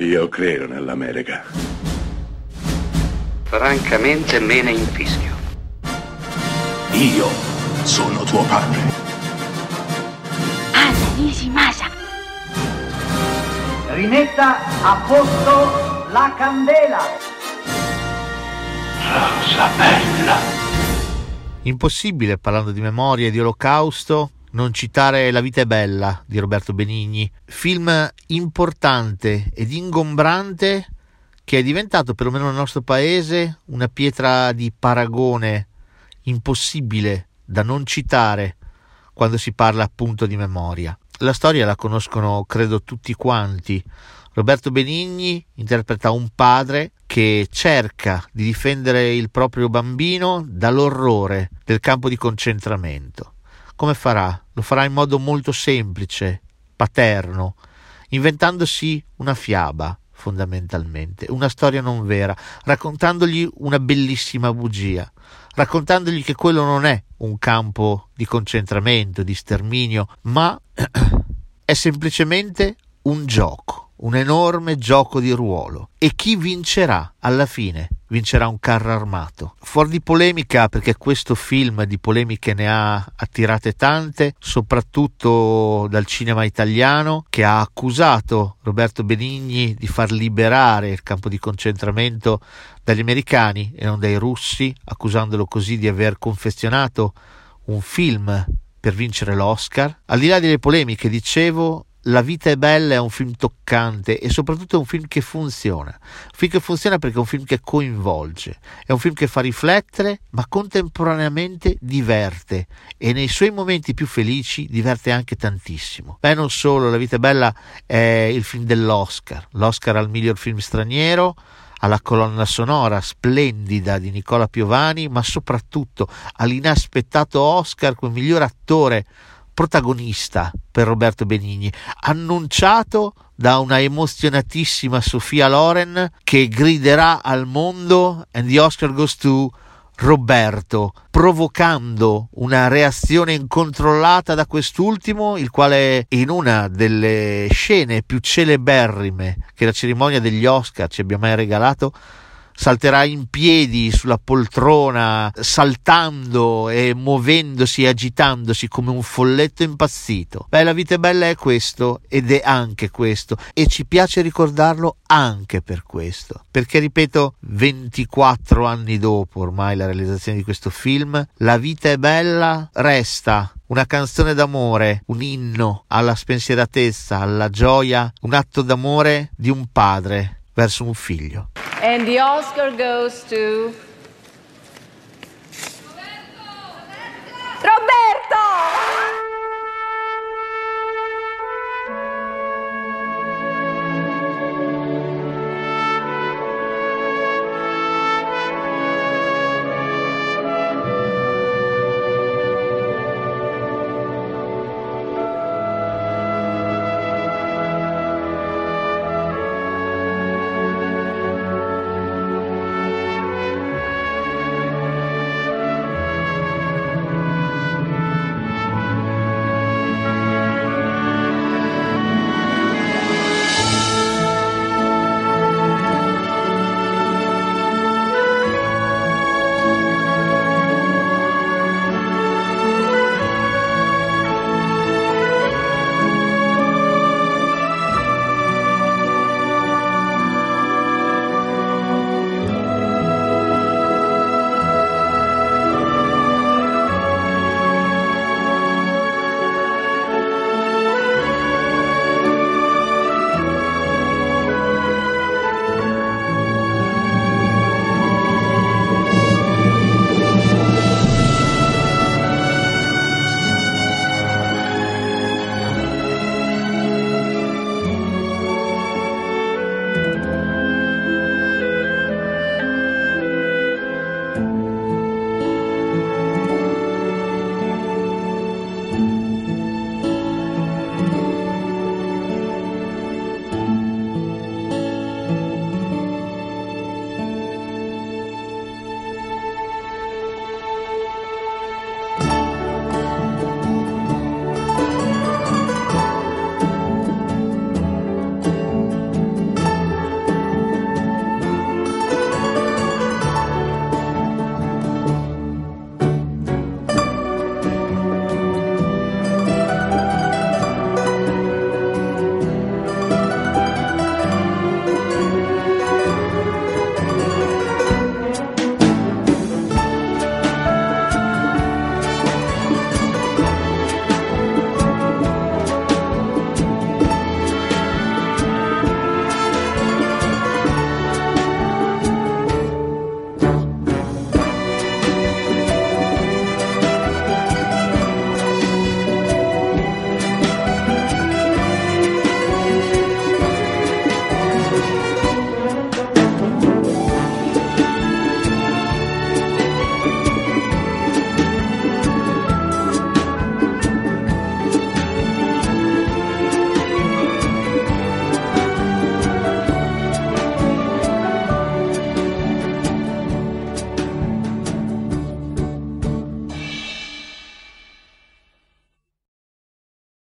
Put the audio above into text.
Io credo nell'America. Francamente me ne infischio. Io sono tuo padre. Anna Nishimasa. Rimetta a posto la candela. Rosa bella. Impossibile, parlando di memoria e di olocausto, non citare La vita è bella di Roberto Benigni, film importante ed ingombrante che è diventato, perlomeno nel nostro paese, una pietra di paragone impossibile da non citare quando si parla appunto di memoria. La storia la conoscono, credo, tutti quanti. Roberto Benigni interpreta un padre che cerca di difendere il proprio bambino dall'orrore del campo di concentramento. Come farà? Lo farà in modo molto semplice, paterno, inventandosi una fiaba, fondamentalmente, una storia non vera, raccontandogli una bellissima bugia, raccontandogli che quello non è un campo di concentramento, di sterminio, ma è semplicemente un gioco un enorme gioco di ruolo. E chi vincerà alla fine? Vincerà un carro armato. Fuori di polemica, perché questo film di polemiche ne ha attirate tante, soprattutto dal cinema italiano, che ha accusato Roberto Benigni di far liberare il campo di concentramento dagli americani e non dai russi, accusandolo così di aver confezionato un film per vincere l'Oscar. Al di là delle polemiche, dicevo, la vita è bella è un film toccante e soprattutto è un film che funziona. Un film che funziona perché è un film che coinvolge, è un film che fa riflettere, ma contemporaneamente diverte e nei suoi momenti più felici diverte anche tantissimo. Beh, non solo, La vita è bella è il film dell'Oscar, l'Oscar al miglior film straniero alla colonna sonora splendida di Nicola Piovani, ma soprattutto all'inaspettato Oscar come miglior attore protagonista per Roberto Benigni, annunciato da una emozionatissima Sofia Loren che griderà al mondo and the Oscar goes to Roberto, provocando una reazione incontrollata da quest'ultimo, il quale in una delle scene più celeberrime che la cerimonia degli Oscar ci abbia mai regalato, salterà in piedi sulla poltrona, saltando e muovendosi e agitandosi come un folletto impazzito. Beh, la vita è bella è questo ed è anche questo e ci piace ricordarlo anche per questo. Perché, ripeto, 24 anni dopo ormai la realizzazione di questo film, la vita è bella resta una canzone d'amore, un inno alla spensieratezza, alla gioia, un atto d'amore di un padre verso un figlio. And the Oscar goes to